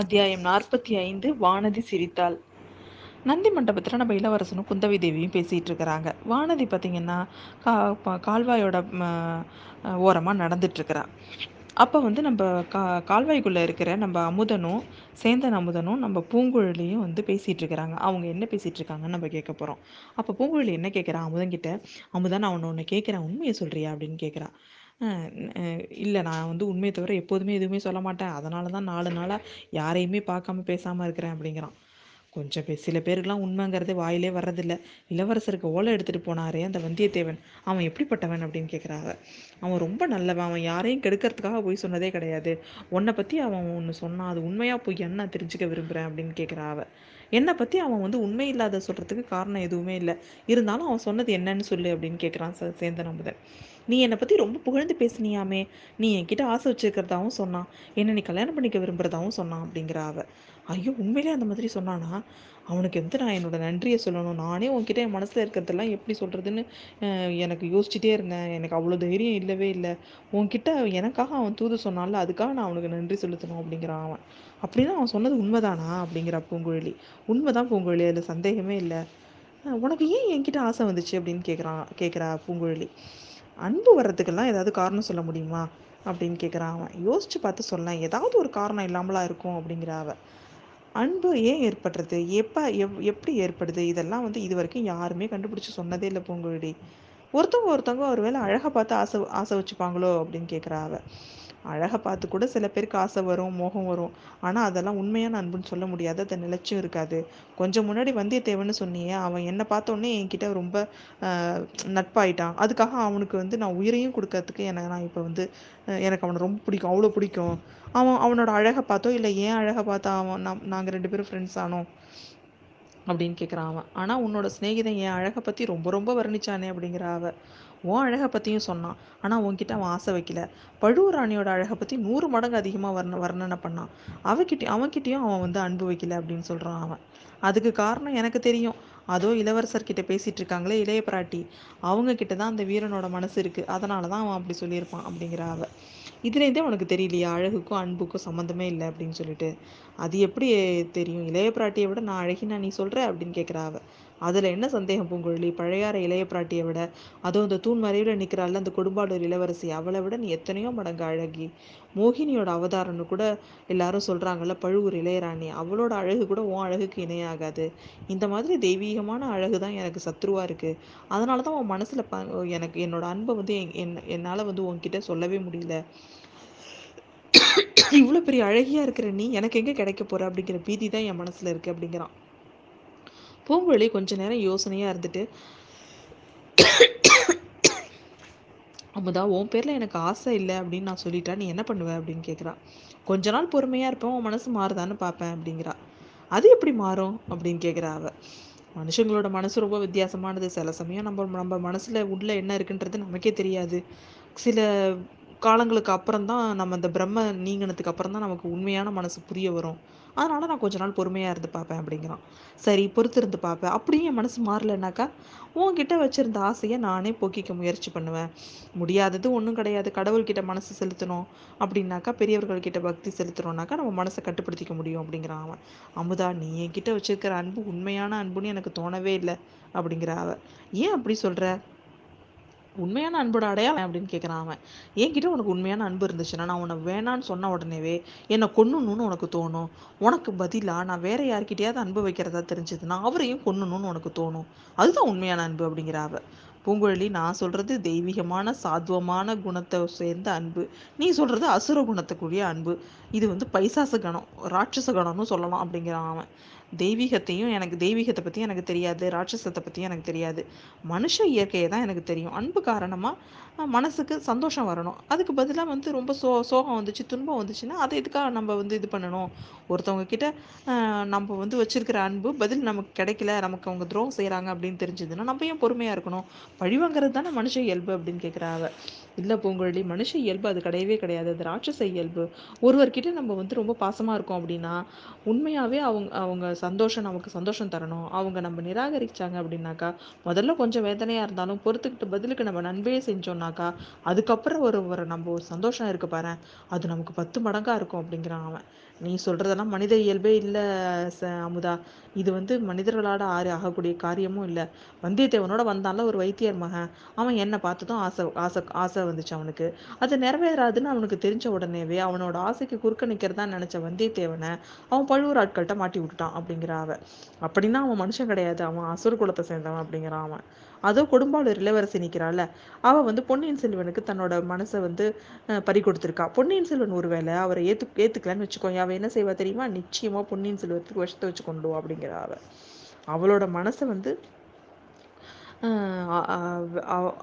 அத்தியாயம் நாற்பத்தி ஐந்து வானதி சிரித்தாள். நந்தி மண்டபத்தில் நம்ம இளவரசனும் குந்தவி தேவியும் பேசிகிட்டு இருக்கிறாங்க. வானதி பார்த்திங்கன்னா கா கால்வாயோட ஓரமாக நடந்துட்டுருக்கிறா அப்போ வந்து நம்ம கா கால்வாய்க்குள்ளே இருக்கிற நம்ம அமுதனும் சேந்தன் அமுதனும் நம்ம பூங்குழலியும் வந்து பேசிகிட்டு இருக்கிறாங்க. அவங்க என்ன பேசிகிட்டு இருக்காங்கன்னு நம்ம கேட்க போகிறோம் அப்போ பூங்குழலி என்ன கேட்குறான் அமுதன்கிட்ட அமுதன் அவனை ஒன்று கேட்குறான். உண்மையை சொல்கிறியா அப்படின்னு கேட்குறான் இல்லை நான் வந்து உண்மையை தவிர எப்போதுமே எதுவுமே சொல்ல மாட்டேன். அதனால தான் நாலு நாளாக யாரையுமே பார்க்காம பேசாமல் இருக்கிறேன் அப்படிங்கிறான். கொஞ்சம் பே சில பேருக்குலாம் உண்மைங்கிறது வாயிலே வர்றதில்ல. இளவரசருக்கு ஓலை எடுத்துகிட்டு போனாரே அந்த வந்தியத்தேவன். அவன் எப்படிப்பட்டவன் அப்படின்னு கேட்குறாங்க அவன் ரொம்ப நல்லவன். அவன் யாரையும் கெடுக்கிறதுக்காக போய் சொன்னதே கிடையாது. உன்னை பற்றி அவன் ஒன்று சொன்னான். அது உண்மையாக போய் என்ன தெரிஞ்சுக்க விரும்புகிறேன் அப்படின்னு கேட்குறா அவ. என்னை பற்றி அவன் வந்து உண்மை இல்லாத சொல்கிறதுக்கு காரணம் எதுவுமே இல்லை. இருந்தாலும் அவன் சொன்னது என்னன்னு சொல்லு அப்படின்னு கேட்குறான் சேந்தன் அமுதன். நீ என்னை பற்றி ரொம்ப புகழ்ந்து பேசினியாமே. நீ என்கிட்ட ஆசை வச்சுருக்கிறதாவும் சொன்னான். என்ன நீ கல்யாணம் பண்ணிக்க விரும்புகிறதாவும் சொன்னான் அப்படிங்கிற அவ. ஐயோ உண்மையிலே அந்த மாதிரி சொன்னானா? அவனுக்கு வந்து நான் என்னோட நன்றியை சொல்லணும். நானே உன்கிட்ட என் மனசில் இருக்கிறதெல்லாம் எப்படி சொல்கிறதுன்னு எனக்கு யோசிச்சுட்டே இருந்தேன். எனக்கு அவ்வளோ தைரியம் இல்லவே இல்லை. உன்கிட்ட எனக்காக அவன் தூது சொன்னால அதுக்காக நான் அவனுக்கு நன்றி செலுத்தணும் அப்படிங்கிறான் அவன். அப்படின்னா அவன் சொன்னது உண்மைதானா அப்படிங்கிற பூங்குழலி. உண்மைதான் பூங்குழலி அதில் சந்தேகமே இல்லை. உனக்கு ஏன் என்கிட்ட ஆசை வந்துச்சு அப்படின்னு கேட்குறான் கேட்குறா பூங்குழலி. அன்பு வர்றதுக்கெல்லாம் ஏதாவது காரணம் சொல்ல முடியுமா அப்படின்னு கேட்குறான் அவன். யோசிச்சு பார்த்து சொல்லலாம் ஏதாவது ஒரு காரணம் இல்லாமலா இருக்கும் அப்படிங்கிற அவ. அன்பு ஏன் ஏற்படுறது? எப்போ எவ் எப்படி ஏற்படுது? இதெல்லாம் வந்து இது வரைக்கும் யாருமே கண்டுபிடிச்சி சொன்னதே இல்லை பூங்குழலி. ஒருத்தவங்க ஒருத்தவங்க ஒரு வேளை அழகை பார்த்து ஆசை ஆசை வச்சுப்பாங்களோ அப்படின்னு கேட்குறா அவ. அழகை பார்த்து கூட சில பேருக்கு ஆசை வரும் மோகம் வரும். ஆனால் அதெல்லாம் உண்மையான அன்புன்னு சொல்ல முடியாது. அதை நிலச்சும் இருக்காது. கொஞ்சம் முன்னாடி வந்தியத்தேவன்னு சொன்னியே அவன் என்னை பார்த்தோன்னே என்கிட்ட ரொம்ப நட்பாயிட்டான். அதுக்காக அவனுக்கு வந்து நான் உயிரையும் கொடுக்கறதுக்கு எனக்கு நான் இப்போ வந்து எனக்கு அவனை ரொம்ப பிடிக்கும் அவ்வளோ பிடிக்கும். அவன் அவனோட அழகை பார்த்தோ இல்லை ஏன் அழகை பார்த்தா அவன் நம் நாங்கள் ரெண்டு பேரும் ஃப்ரெண்ட்ஸ் ஆனோம்? அப்படின்னு கேட்குறான் அவன். ஆனால் உன்னோட சிநேகிதன் என் அழகை பற்றி ரொம்ப ரொம்ப வர்ணிச்சானே அப்படிங்கிற அவ. உன் அழகை பற்றியும் சொன்னான். ஆனால் உன்கிட்ட அவன் ஆசை வைக்கல. பழுவராணியோட அழகை பற்றி நூறு மடங்கு அதிகமாக வர்ண வர்ணனை பண்ணான். அவகிட்டையும் அவன்கிட்டையும் அவன் வந்து அன்பு வைக்கல அப்படின்னு சொல்கிறான் அவன். அதுக்கு காரணம் எனக்கு தெரியும். அதோ இளவரசர்கிட்ட பேசிகிட்டு இருக்காங்களே இளைய பிராட்டி. அவங்க கிட்ட தான் அந்த வீரனோட மனசு இருக்குது அதனால தான் அவன் அப்படி சொல்லியிருப்பான் அப்படிங்கிற அவ. இதுலேருந்தே உனக்கு தெரியலையா? அழகுக்கும் அன்புக்கும் சம்மந்தமே இல்லை அப்படின்னு சொல்லிட்டு. அது எப்படி தெரியும்? இளைய பிராட்டியை விட நான் அழகினா நீ சொல்கிற அப்படின்னு கேட்குறா அவ. அதில் என்ன சந்தேகம் பூங்குழலி? பழையாற இளைய பிராட்டியை விட அதுவும் அந்த தூண் மறைவில் நிற்கிறாள் அந்த கொடும்பாளூர் இளவரசி அவளை விட நீ எத்தனையோ மடங்கு அழகி. மோகினியோட அவதாரம்னு கூட எல்லாரும் சொல்கிறாங்கல்ல பழுவூர் இளையராணி. அவளோட அழகு கூட உன் அழகுக்கு இணையாகாது. இந்த மாதிரி தெய்வீகமான அழகு தான் எனக்கு சத்ருவாக இருக்குது அதனால தான் உன் மனசில் ப எனக்கு என்னோட அன்பை வந்து என் என்னால் வந்து உன்கிட்ட சொல்லவே முடியல. இவ்வளோ பெரிய அழகியாக இருக்கிற நீ எனக்கு எங்கே கிடைக்க போகிற அப்படிங்கிற பீதி தான் என் மனசில் இருக்குது அப்படிங்கிறான். பூங்குழலி கொஞ்ச நேரம் யோசனையாக இருந்துட்டு அமுதா உன் பேரில் எனக்கு ஆசை இல்லை அப்படின்னு நான் சொல்லிட்டா நீ என்ன பண்ணுவ? அப்படின்னு கேட்குறா கொஞ்ச நாள் பொறுமையாக இருப்பேன் உன் மனசு மாறுதான்னு பார்ப்பேன் அப்படிங்கிறா. அது எப்படி மாறும்? அப்படின்னு கேட்குறா அவ. மனுஷங்களோட மனசு ரொம்ப வித்தியாசமானது. சில சமயம் நம்ம நம்ம மனசில் உள்ள என்ன இருக்குன்றது நமக்கே தெரியாது. சில காலங்களுக்கு அப்புறம் தான் நம்ம அந்த பிரம்ம நீங்கினதுக்கு அப்புறம் தான் நமக்கு உண்மையான மனசு புரிய வரும். அதனால் நான் கொஞ்ச நாள் பொறுமையாக இருந்து பார்ப்பேன் அப்படிங்கிறான். சரி பொறுத்து இருந்து பார்ப்பேன். அப்படியும் என் மனசு மாறலைனாக்கா உன்கிட்ட வச்சுருந்த ஆசையை நானே போக்கிக்க முயற்சி பண்ணுவேன். முடியாதது ஒன்றும் கிடையாது. கடவுள்கிட்ட மனசு செலுத்தணும் அப்படின்னாக்கா பெரியவர்கள்கிட்ட பக்தி செலுத்தணும்னாக்கா நம்ம மனசை கட்டுப்படுத்திக்க முடியும் அப்படிங்கிறான் அவன். அமுதா நீ என்கிட்ட வச்சிருக்கிற அன்பு உண்மையான அன்புன்னு எனக்கு தோணவே இல்லை அப்படிங்கிற அவ. ஏன் அப்படி சொல்கிற உண்மையான அன்போட அடையாளம் அப்படின்னு கேட்குறான் அவன். என்கிட்ட உனக்கு உண்மையான அன்பு இருந்துச்சுன்னா நான் உன்னை வேணான்னு சொன்ன உடனேவே என்னை கொன்னணும்னு உனக்கு தோணும். உனக்கு பதிலாக நான் வேற யார்கிட்டயாவது அன்பு வைக்கிறதா தெரிஞ்சதுன்னா அவரையும் கொன்னணும்னு உனக்கு தோணும். அதுதான் உண்மையான அன்பு அப்படிங்கிற அவ. பூங்குழலி நான் சொல்றது தெய்வீகமான சாத்வமான குணத்தை சேர்ந்த அன்பு. நீ சொல்றது அசுர குணத்துக்குரிய அன்பு. இது வந்து பைசாச கணம் ராட்சச கணம்னு சொல்லலாம் அப்படிங்கிறான் அவன். தெய்வீகத்தையும் எனக்கு தெய்வீகத்தை பற்றியும் எனக்கு தெரியாது ராட்சசத்தை பற்றியும் எனக்கு தெரியாது. மனுஷ இயற்கையை தான் எனக்கு தெரியும். அன்பு காரணமாக மனசுக்கு சந்தோஷம் வரணும். அதுக்கு பதிலாக வந்து ரொம்ப சோ சோகம் வந்துச்சு துன்பம் வந்துச்சுன்னா அதை எதுக்காக நம்ம வந்து இது பண்ணணும்? ஒருத்தவங்க கிட்ட நம்ம வந்து வச்சிருக்கிற அன்பு பதில் நமக்கு கிடைக்கல நமக்கு அவங்க துரோகம் செய்கிறாங்க அப்படின்னு தெரிஞ்சதுன்னா நம்ம ஏன் பொறுமையாக இருக்கணும்? பழிவாங்கிறது தானே மனுஷ இயல்பு அப்படின்னு கேட்குறாங்க இல்லை பூங்குழலி மனுஷ இயல்பு அது கிடையவே கிடையாது. அது ராட்சச இயல்பு. ஒருவர்கிட்ட நம்ம வந்து ரொம்ப பாசமாக இருக்கோம் அப்படின்னா உண்மையாகவே அவங்க அவங்க சந்தோஷம் நமக்கு சந்தோஷம் தரணும். அவங்க நம்ம நிராகரிச்சாங்க அப்படின்னாக்கா முதல்ல கொஞ்சம் வேதனையாக இருந்தாலும் பொறுத்துக்கிட்டு பதிலுக்கு நம்ம நன்மையே செஞ்சோம்னாக்கா அதுக்கப்புறம் ஒரு ஒரு நம்ம ஒரு சந்தோஷம் இருக்கு பாரு அது நமக்கு பத்து மடங்காக இருக்கும் அப்படிங்கிறான் அவன். நீ சொல்றதெல்லாம் மனித இயல்பே இல்லை ச அமுதா. இது வந்து மனிதர்களால் ஆறு ஆகக்கூடிய காரியமும் இல்லை. வந்தியத்தேவனோட வந்தான்ல ஒரு வைத்தியர் மகன். அவன் என்னை பார்த்ததும் ஆசை ஆசை ஆசை ஆசை வந்துச்சு அவனுக்கு. அது நிறைவேறாதுன்னு அவனுக்கு தெரிஞ்ச உடனேவே அவனோட ஆசைக்கு குறுக்க நிற்கிறதா நினச்ச வந்தியத்தேவனை அவன் பழுவூர் ஆட்கள்கிட்ட மாட்டி விட்டுட்டான் அப்படிங்கிற அவ அப்படின்னா அவன் மனுஷன் கிடையாது. அவன் அசுர குலத்தை சேர்ந்தவன் அப்படிங்கிறான் அவன். அதோ கொடும்பாளூர் இளவரசி நிற்கிறாள் அவள் வந்து பொன்னியின் செல்வனுக்கு தன்னோட மனசை வந்து பறி கொடுத்துருக்கா. பொன்னியின் செல்வன் ஒருவேளை அவரை ஏத்து ஏத்துக்கலன்னு வச்சுக்கோங்க அவள் என்ன செய்வா தெரியுமா? நிச்சயமா பொன்னியின் செல்வத்துக்கு விஷத்தை வச்சு கொண்டு அப்படிங்கிற அப்படிங்கிறா அவளோட மனசை வந்து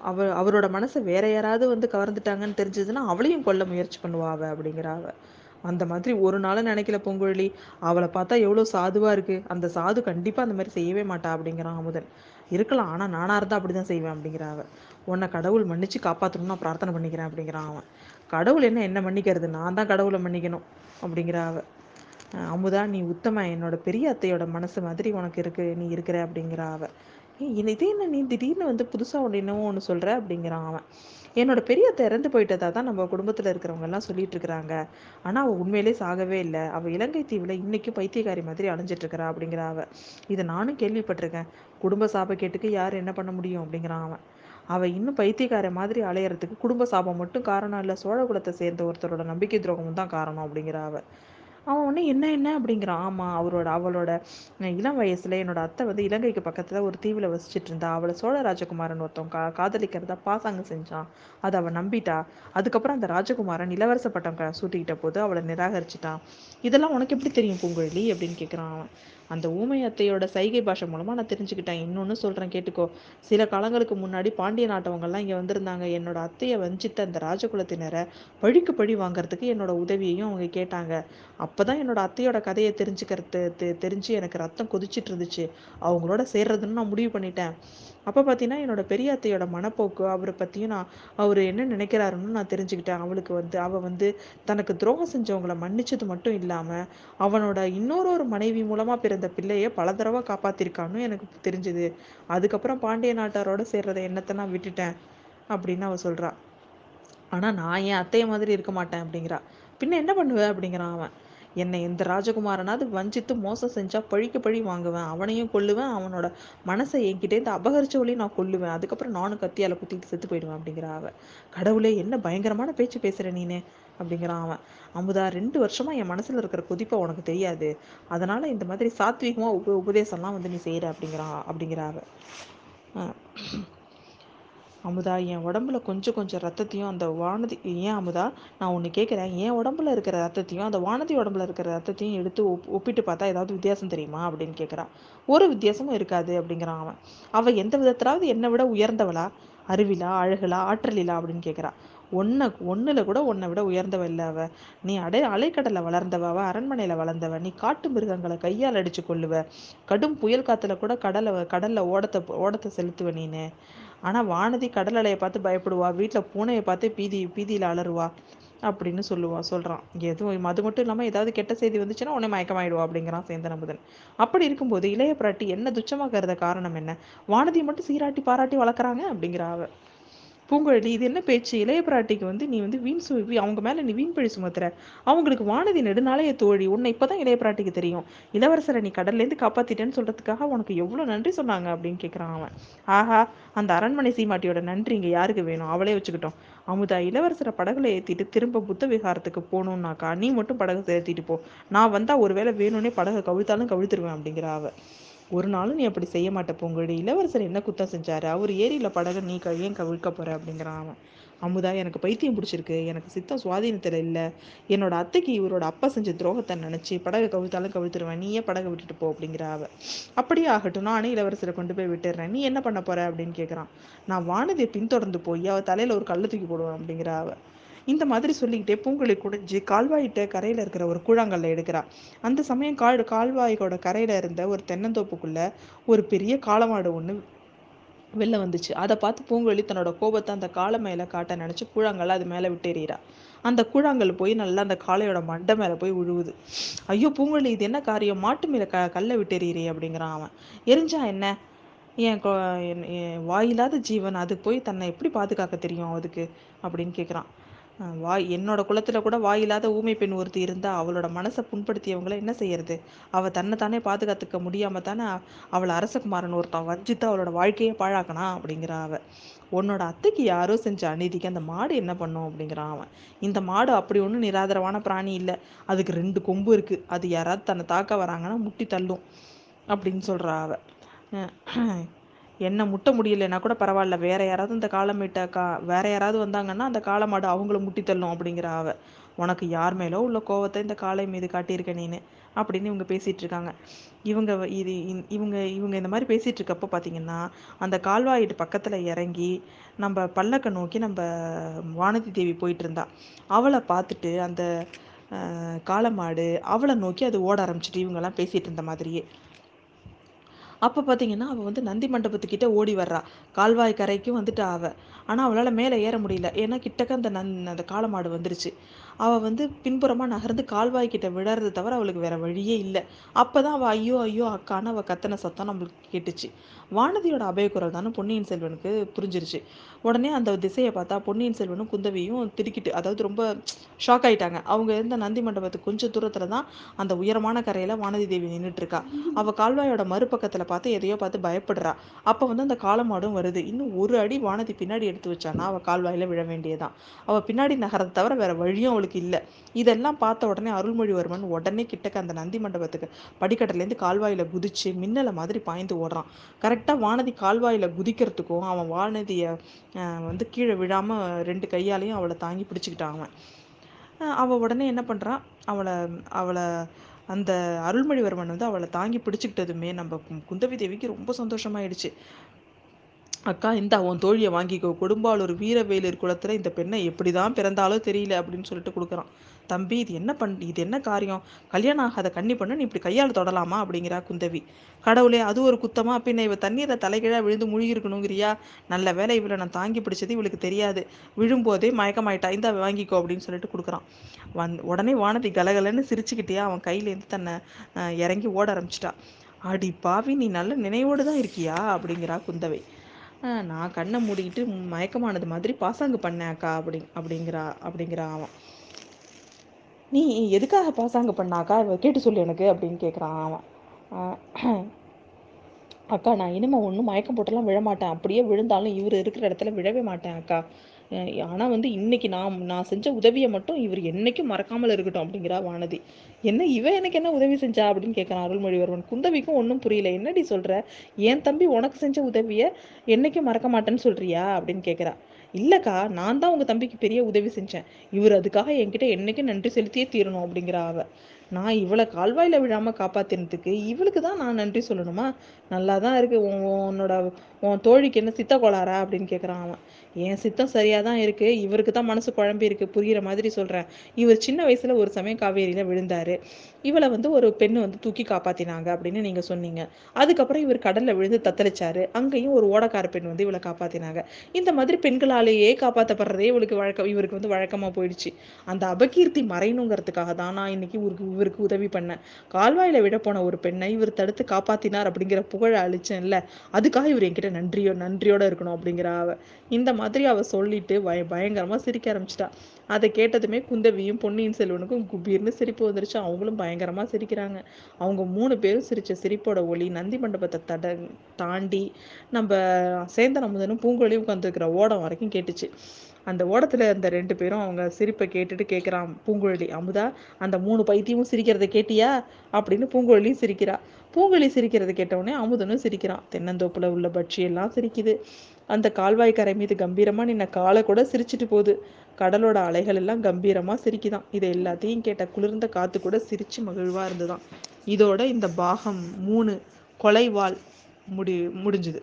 அவ அவரோட மனசை வேற யாராவது வந்து கவர்ந்துட்டாங்கன்னு தெரிஞ்சதுன்னா அவளையும் கொல்ல முயற்சி பண்ணுவா அவ அவ. அந்த மாதிரி ஒரு நாளும் நினைக்கல பூங்குழலி. அவளை பார்த்தா எவ்வளோ சாதுவாக இருக்குது அந்த சாது கண்டிப்பாக அந்த மாதிரி செய்யவே மாட்டா அப்படிங்கிறான் அமுதன். இருக்கலாம் ஆனால் நானாக இருந்தால் அப்படி தான் செய்வேன் அப்படிங்கிற உன்னை கடவுள் மன்னிச்சு காப்பாற்றணும்னு நான் பிரார்த்தனை பண்ணிக்கிறேன் அப்படிங்கிறான் அவன். கடவுள் என்ன என்ன மன்னிக்கிறது? நான் தான் கடவுளை மன்னிக்கணும் அப்படிங்கிற அவ. அமுதா நீ உத்தம. என்னோட பெரிய அத்தையோட மனசு மாதிரி உனக்கு இருக்கு. நீ இருக்கிற அப்படிங்கிற அவ. இது என்ன நீ திடீர்னு வந்து புதுசாக ஒன்று என்னவோ ஒன்று சொல்கிற அப்படிங்கிறான் அவன். என்னோட பெரிய இறந்து போயிட்டதா தான் நம்ம குடும்பத்தில் இருக்கிறவங்க எல்லாம் சொல்லிட்டு இருக்கிறாங்க. ஆனால் அவள் உண்மையிலே சாகவே இல்லை. அவள் இலங்கை தீவில் இன்னைக்கு பைத்தியக்காரி மாதிரி அலைஞ்சிட்டு இருக்கிறா அப்படிங்கிற அவ. இதை நானும் கேள்விப்பட்டிருக்கேன். குடும்ப சாபக்கேட்டுக்கு யார் என்ன பண்ண முடியும்? அப்படிங்கிறான் அவன். அவள் இன்னும் பைத்தியக்கார மாதிரி அலையறதுக்கு குடும்ப சாபம் மட்டும் காரணம் இல்லை. சோழ குலத்தை சேர்ந்த ஒருத்தரோட நம்பிக்கை துரோகமும் தான் காரணம் அப்படிங்கிற அவன் உடனே என்ன என்ன அப்படிங்கிறான் ஆமாம் அவரோட அவளோட இளம் வயசில் என்னோட அத்தை வந்து இலங்கைக்கு பக்கத்தில் ஒரு தீவில் வசிச்சுட்டு இருந்தா. அவளை சோழ ராஜகுமாரன் ஒருத்தன் கா காதலிக்கிறதா பாசாங்க செஞ்சான். அதை அவன் நம்பிட்டா. அதுக்கப்புறம் அந்த ராஜகுமாரன் இளவரச பட்டம் க சூட்டிக்கிட்ட போது அவளை நிராகரிச்சிட்டான். இதெல்லாம் உனக்கு எப்படி தெரியும் பூங்குழலி அப்படின்னு கேட்குறான் அவன். அந்த ஊமை அத்தையோட சைகை பாஷை மூலமாக நான் தெரிஞ்சுக்கிட்டேன். இன்னொன்று சொல்கிறேன் கேட்டுக்கோ. சில காலங்களுக்கு முன்னாடி பாண்டிய நாட்டவங்கள்லாம் இங்கே வந்திருந்தாங்க. என்னோட அத்தையை வஞ்சித்த அந்த ராஜகுலத்தினரை பழிக்கு பழி வாங்குறதுக்கு என்னோட உதவியையும் அவங்க கேட்டாங்க. அப்போ தான் என்னோட அத்தையோட கதையை தெரிஞ்சுக்கிறது தெரிஞ்சு எனக்கு ரத்தம் கொதிச்சிட்டு இருந்துச்சு. அவங்களோட சேர்றதுன்னு நான் முடிவு பண்ணிட்டேன். அப்போ பார்த்தீங்கன்னா என்னோட பெரிய அத்தையோட மனப்போக்கு அவரை பற்றியும் நான் அவர் என்ன நினைக்கிறாருன்னு நான் தெரிஞ்சுக்கிட்டேன். அவளுக்கு வந்து அவள் வந்து தனக்கு துரோகம் செஞ்சவங்களை மன்னிச்சது மட்டும் இல்லாமல் அவனோட இன்னொரு ஒரு மனைவி மூலமாக பிறந்த பிள்ளையை பல தடவை காப்பாற்றிருக்கான்னு எனக்கு தெரிஞ்சுது. அதுக்கப்புறம் பாண்டிய நாட்டாரோட சேர்றதை என்னத்தை நான் விட்டுட்டேன் அப்படின்னு அவள் சொல்கிறா ஆனால் நான் என் அத்தைய மாதிரி இருக்க மாட்டேன் அப்படிங்கிறா. பின்ன என்ன பண்ணுவேன் அப்படிங்கிறான் அவன். என்னை இந்த ராஜகுமாரனாவது வஞ்சித்து மோசம் செஞ்சா பழிக்கு பழி வாங்குவேன். அவனையும் கொல்லுவேன். அவனோட மனசை என்கிட்டேருந்து அபகரிச்சவளையும் நான் கொல்லுவேன். அதுக்கப்புறம் நானும் கத்தியால குத்திட்டு செத்து போயிடுவேன் அப்படிங்கிற அவ. கடவுளே என்ன பயங்கரமான பேச்சு பேசுற நீனே? அப்படிங்கிறான் அவன். அமுதா ரெண்டு வருஷமா என் மனசுல இருக்கிற கொதிப்பை உனக்கு தெரியாது. அதனால இந்த மாதிரி சாத்வீகமா உப உபதேசம்லாம் வந்து நீ செய்யற அப்படிங்கிறான் அப்படிங்கிற அவ. அமுதா என் உடம்புல கொஞ்சம் கொஞ்சம் ரத்தத்தையும் அந்த வானதி ஏன் அமுதா நான் ஒன்று கேட்குறேன். என் உடம்புல இருக்கிற ரத்தத்தையும் அந்த வானதி உடம்புல இருக்கிற ரத்தத்தையும் எடுத்து ஒப் ஒப்பிட்டு பார்த்தா ஏதாவது வித்தியாசம் தெரியுமா அப்படின்னு கேட்குறான் ஒரு வித்தியாசமும் இருக்காது அப்படிங்கிறான் அவன். அவள் எந்த விதத்திலாவது என்னை விட உயர்ந்தவளா? அறிவிலா அழகுலா ஆற்றலிலா அப்படின்னு கேட்குறா. ஒன்றை ஒன்றில் கூட உன்னை விட உயர்ந்தவ இல்லை அவ. நீ அடை அலைக்கடலை வளர்ந்தவ அவ அரண்மனையில் வளர்ந்தவ. நீ காட்டு மிருகங்களை கையால் அடித்து கொள்ளுவ கடும் புயல் காற்றுல கூட கடலை கடலில் ஓடத்தை ஓடத்தை செலுத்துவ நீனு. ஆனால் வானதி கடல் அலையை பார்த்து பயப்படுவா. வீட்டில் பூனையை பார்த்து பீதி பீதியில் அலறுவா அப்படின்னு சொல்லுவா சொல்கிறான் எதுவும் அது மட்டும் இல்லாமல் ஏதாவது கெட்ட செய்தி வந்துச்சுன்னா உடனே மயக்கமாயிடுவா அப்படிங்கிறான் சேந்தன அமுதன் அப்படி இருக்கும்போது இளைய பிராட்டி என்ன துச்சமாக கருத காரணம் என்ன? வானதியை மட்டும் சீராட்டி பாராட்டி வளர்க்குறாங்க அப்படிங்கிற அவ. பூங்குழலி இது என்ன பேச்சு? இளைய பிராட்டிக்கு வந்து நீ வந்து வீண் சு அவங்க மேலே நீ வீண் பழி சுமத்துற. அவங்களுக்கு வானதி நெடுநாளைய தோழி. உன்னை இப்போதான் இளைய பிராட்டிக்கு தெரியும். இளவரசரை நீ கடல்லேருந்து காப்பாத்திட்டேன்னு சொல்றதுக்காக உனக்கு எவ்வளோ நன்றி சொன்னாங்க அப்படின்னு கேட்குறான் அவன். ஆஹா அந்த அரண்மனை சீமாட்டியோட நன்றி இங்கே யாருக்கு வேணும்? அவளே வச்சுக்கிட்டோம். அமுதா இளவரசரை படகுல ஏற்றிட்டு திரும்ப புத்த விகாரத்துக்கு போகணுன்னாக்கா நீ மட்டும் படகு ஏற்றிட்டு போ. நான் வந்தால் ஒருவேளை வேணும்னே படகை கவிழ்த்தாலும் கவிழ்த்துருவேன் அப்படிங்கிற அவ. ஒரு நாளும் நீ அப்படி செய்ய மாட்ட பொங்கடி இளவரசர் என்ன குத்தம் செஞ்சாரு? அவர் ஏரியில் படகு நீ ஏன் கவிழ்க்க போற? அப்படிங்கிறான் அவன். அமுதா எனக்கு பைத்தியம் பிடிச்சிருக்கு. எனக்கு சித்தம் சுவாதீனத்தில் இல்லை. என்னோட அத்தைக்கு இவரோட அப்பா செஞ்ச துரோகத்தை நினச்சி படகு கவிழ்த்தாலும் கவிழ்த்துருவேன். நீயே படகு விட்டுட்டு போ அப்படிங்கிற அவ. அப்படியே ஆகட்டும். நானே இளவரசரை கொண்டு போய் விட்டுடுறேன் நீ என்ன பண்ண போற? அப்படின்னு கேட்குறான் நான் வானதியை பின்தொடர்ந்து போய் அவள் தலையில் ஒரு கல்லை தூக்கி போடுவேன் அப்படிங்கிற அவ. இந்த மாதிரி சொல்லிக்கிட்டே பூங்குழி குடிஞ்சு கால்வாயிட்ட கரையில் இருக்கிற ஒரு கூழாங்கல்ல எடுக்கிறா. அந்த சமயம் காடு கால்வாய்க்கோட கரையில் இருந்த ஒரு தென்னந்தோப்புக்குள்ள ஒரு பெரிய காளமாடு ஒன்று வெளில வந்துச்சு. அதை பார்த்து பூங்குழலி தன்னோட கோபத்தை அந்த காளை மேலே காட்ட நினச்சி கூழாங்கல்ல அது மேலே விட்டு அந்த கூழாங்கல் போய் நல்லா அந்த காளையோட மண்டை மேலே போய் உழுவுது. ஐயோ பூங்குழலி இது என்ன காரியம்? மாட்டு மேலே க கல்லை விட்டு அப்படிங்கிறான் அவன். எரிஞ்சா என்ன? என் வாயில்லாத ஜீவன் அது போய் தன்னை எப்படி பாதுகாக்க தெரியும் அதுக்கு அப்படின்னு கேட்குறான் வாய் என்னோட குலத்தில் கூட வாயில்லாத ஊமை பெண் ஒருத்தி இருந்தால் அவளோட மனசை புண்படுத்தியவங்கள என்ன செய்யறது? அவள் தன்னைத்தானே பாதுகாத்துக்க முடியாமல் தானே அவளை அரசகுமாரன் ஒருத்தன் வஞ்சித்து அவளோட வாழ்க்கையை பாழாக்கணா அப்படிங்கிறா அவள் உன்னோட அத்தைக்கு யாரோ செஞ்ச அநீதிக்கு அந்த மாடு என்ன பண்ணும்? அப்படிங்கிறான் அவன். இந்த மாடு அப்படி ஒன்றும் நிராதரவான பிராணி இல்லை. அதுக்கு ரெண்டு கொம்பு இருக்குது அது யாராவது தன்னை தாக்க வராங்கன்னா முட்டி தள்ளும். அப்படின்னு சொல்கிறா அவள் என்னை முட்ட முடியலைன்னா கூட பரவாயில்ல. வேற யாராவது இந்த காலமேட்ட கா வேற யாராவது வந்தாங்கன்னா அந்த காலமாடு அவங்கள முட்டி தள்ளும் அப்படிங்கிற அவ உனக்கு யார் மேலோ உள்ள கோவத்தை இந்த காளை மீது காட்டியிருக்க நீனு? அப்படின்னு இவங்க பேசிட்டு இருக்காங்க. இவங்க இது இவங்க இவங்க இந்த மாதிரி பேசிட்டு இருக்கப்போ பார்த்தீங்கன்னா அந்த கால்வாயிட்டு பக்கத்தில் இறங்கி நம்ம பல்லக்கை நோக்கி நம்ம வானதி தேவி போயிட்டு இருந்தா. அவளை பார்த்துட்டு அந்த காளமாடு அவளை நோக்கி அது ஓட ஆரம்பிச்சிட்டு இவங்கெல்லாம் பேசிட்டு இருந்த மாதிரியே. அப்போ பார்த்தீங்கன்னா அவள் வந்து நந்தி மண்டபத்துக்கிட்ட ஓடி வர்றா. கால்வாய் கரைக்கும் வந்துட்டு அவள் ஆனால் அவளால் மேலே ஏற முடியல. ஏன்னா கிட்டக்க அந்த நந் அந்த காளமாடு வந்துருச்சு. அவள் வந்து பின்புறமாக நகர்ந்து கால்வாய் கிட்ட விழறது தவிர அவளுக்கு வேற வழியே இல்லை. அப்போ தான் அவள் ஐயோ ஐயோ அக்கான்னு அவள் கத்தனை சத்தம் நம்மளுக்கு கேட்டுச்சு. வானதியோட அபயக்குரல் தானே பொன்னியின் செல்வனுக்கு புரிஞ்சிருச்சு. உடனே அந்த திசையை பார்த்தா பொன்னியின் செல்வனும் குந்தவியும் திருக்கிட்டு அதாவது ரொம்ப ஷாக் ஆயிட்டாங்க. அவங்க இருந்த நந்தி மண்டபத்துக்கு கொஞ்சம் தூரத்தில் தான் அந்த உயரமான கரையில் வானதி தேவி நின்றுட்டு இருக்கா. அவள் கால்வாயோட மறுபக்கத்தில் பார்த்து எதையோ பார்த்து பயப்படுறா. அப்போ வந்து அந்த காலமாடும் வருது. இன்னும் ஒரு அடி வானதி பின்னாடி எடுத்து வச்சானா அவள் கால்வாயில் விழ வேண்டியதான் அவள் பின்னாடி நகரத்தை தவிர வேற வழியும் அவளுக்கு இல்லை. இதெல்லாம் பார்த்த உடனே அருள்மொழிவர்மன் உடனே கிட்டக்க அந்த நந்தி மண்டபத்துக்கு படிக்கட்டிலேருந்து கால்வாயில் குதிச்சு மின்னலை மாதிரி பாய்ந்து ஓடுறான். கரெக்டாக வானதி கால்வாயில் குதிக்கிறதுக்கும் அவன் வானதியை வந்து கீழே விழாமல் ரெண்டு கையாலையும் அவளை தாங்கி பிடிச்சிக்கிட்டான் அவன். அவள் உடனே என்ன பண்ணுறான் அவளை அவளை அந்த அருள்மொழிவர்மன் வந்து அவளை தாங்கி பிடிச்சிக்கிட்டதுமே நம்ம குந்தவி தேவிக்கு ரொம்ப சந்தோஷமாயிடுச்சு. அக்கா இந்த உன் தோழியை வாங்கிக்கோ. கொடும்பாலூர் வீரவேலூர் குளத்தில் இந்த பெண்ணை எப்படி தான் பிறந்தாலோ தெரியல அப்படின்னு சொல்லிட்டு கொடுக்குறான். தம்பி இது என்ன பண் இது என்ன காரியம்? கல்யாணம் ஆகாத கண்ணி பண்ணு நீ இப்படி கையால் தொடலாமா? அப்படிங்கிறா குந்தவி. கடவுளே அது ஒரு குத்தமா? பின்ன இவ தண்ணீரை தலைகீழாக விழுந்து முழுகிருக்கணுங்கிறியா நல்ல வேலை இவளை நான் தாங்கி பிடிச்சது இவளுக்கு தெரியாது. விழும்போதே மயக்கமாயிட்டா இந்த வாங்கிக்கோ அப்படின்னு சொல்லிட்டு கொடுக்குறான். வந் உடனே வானதி கலகலன்னு சிரிச்சுக்கிட்டே அவன் கையிலேருந்து தன்னை இறங்கி ஓட ஆரம்பிச்சிட்டா. அடி பாவி நீ நல்ல நினைவோடு தான் இருக்கியா? அப்படிங்கிறா குந்தவை. நான் கண்ணை மூடிக்கிட்டு மயக்கமானது மாதிரி பாசாங்கு பண்ணேன் அக்கா அப்படி அப்படிங்கிறா அப்படிங்கிறா அவன் நீ எதுக்காக பாசாங்கு பண்ணாக்கா? கேட்டு சொல்லு எனக்கு அப்படின்னு கேட்குறான் அவன் அக்கா நான் இனிமேல் ஒன்றும் மயக்கம் போட்டெல்லாம் விழமாட்டேன். அப்படியே விழுந்தாலும் இவர் இருக்கிற இடத்துல விழவே மாட்டேன் அக்கா. ஆனால் வந்து இன்னைக்கு நான் நான் செஞ்ச உதவியை மட்டும் இவர் என்னைக்கும் மறக்காமல் இருக்கட்டும் அப்படிங்கிறா வானதி. என்ன இவன் எனக்கு என்ன உதவி செஞ்சா அப்படின்னு கேட்குறான் அருள்மொழிவர்மன். குந்தவிக்கும் ஒன்றும் புரியல. என்னடி சொல்கிற என் தம்பி உனக்கு செஞ்ச உதவியை என்னைக்கும் மறக்க மாட்டேன்னு சொல்கிறியா அப்படின்னு கேட்குறா இல்லைக்கா நான் தான் உங்கள் தம்பிக்கு பெரிய உதவி செஞ்சேன். இவர் அதுக்காக என்கிட்ட என்னைக்கும் நன்றி செலுத்தியே தீரணும் அப்படிங்கிற அவ. நான் இவளை கால்வாயில் விழாமல் காப்பாத்தினதுக்கு இவளுக்கு தான் நான் நன்றி சொல்லணுமா? நல்லா தான் இருக்கு உன்னோட உன் தோழிக்கு என்ன சித்த கோளாரா அப்படின்னு கேட்குறான் அவன். என் சித்தம் சரியாக தான் இருக்குது இவருக்கு தான் மனசு குழம்பி இருக்கு புரிகிற மாதிரி சொல்கிறேன் இவர் சின்ன வயசில் ஒரு சமயம் காவேரியில் விழுந்தாரு. இவளை வந்து ஒரு பெண்ணு வந்து தூக்கி காப்பாத்தினாங்க அப்படின்னு நீங்கள் சொன்னீங்க. அதுக்கப்புறம் இவர் கடலில் விழுந்து தத்தளிச்சாரு. அங்கேயும் ஒரு ஓடக்கார பெண் வந்து இவளை காப்பாத்தினாங்க. இந்த மாதிரி பெண்களாலேயே காப்பாற்றப்படுறதே இவளுக்கு வழக்கம் இவருக்கு வந்து வழக்கமாக போயிடுச்சு. அந்த அபகீர்த்தி மறையணுங்கிறதுக்காக தான் நான் இன்னைக்கு ஒரு இவருக்கு உதவி பண்ணேன் கால்வாயில் விட போன ஒரு பெண்ணை இவர் தடுத்து காப்பாத்தினார் அப்படிங்கிற புகழை அழிச்சேன்ல அதுக்காக இவர் என்கிட்ட நன்றியோ நன்றியோட இருக்கணும் அப்படிங்கிற அவ. இந்த மாதிரி அவ சொல்லிட்டு பய பயங்கரமா சிரிக்க ஆரம்பிச்சிட்டா. அதை கேட்டதுமே குந்தவியும் பொன்னியின் செல்வனுக்கும் குபீர்னு சிரிப்பு வந்துருச்சு. அவங்களும் பயங்கரமாக சிரிக்கிறாங்க. அவங்க மூணு பேரும் சிரித்த சிரிப்போட ஒளி நந்தி மண்டபத்தை தட தாண்டி நம்ம சேந்தன் அமுதனும் பூங்கொழியும் உட்காந்துருக்கிற ஓடம் வரைக்கும் கேட்டுச்சு. அந்த ஓடத்துல அந்த ரெண்டு பேரும் அவங்க சிரிப்பை கேட்டுட்டு கேட்குறான் பூங்குழலி அமுதா அந்த மூணு பைத்தியமும் சிரிக்கிறத கேட்டியா? அப்படின்னு பூங்குழலியும் சிரிக்கிறா. பூங்குழலி சிரிக்கிறத கேட்டவுடனே அமுதனும் சிரிக்கிறான் தென்னந்தோப்புல உள்ள பட்சி எல்லாம் சிரிக்குது. அந்த கால்வாய் கரை மீது கம்பீரமா நின்ன காலை கூட சிரிச்சிட்டு போகுது. கடலோட அலைகள் எல்லாம் கம்பீரமா சிரிக்குதான். இதை எல்லாத்தையும் கேட்ட குளிர்ந்த காத்து கூட சிரிச்சு மகிழ்வா இருந்துதான் இதோட இந்த பாகம் மூணு கொலைவாள் முடி முடிஞ்சுது.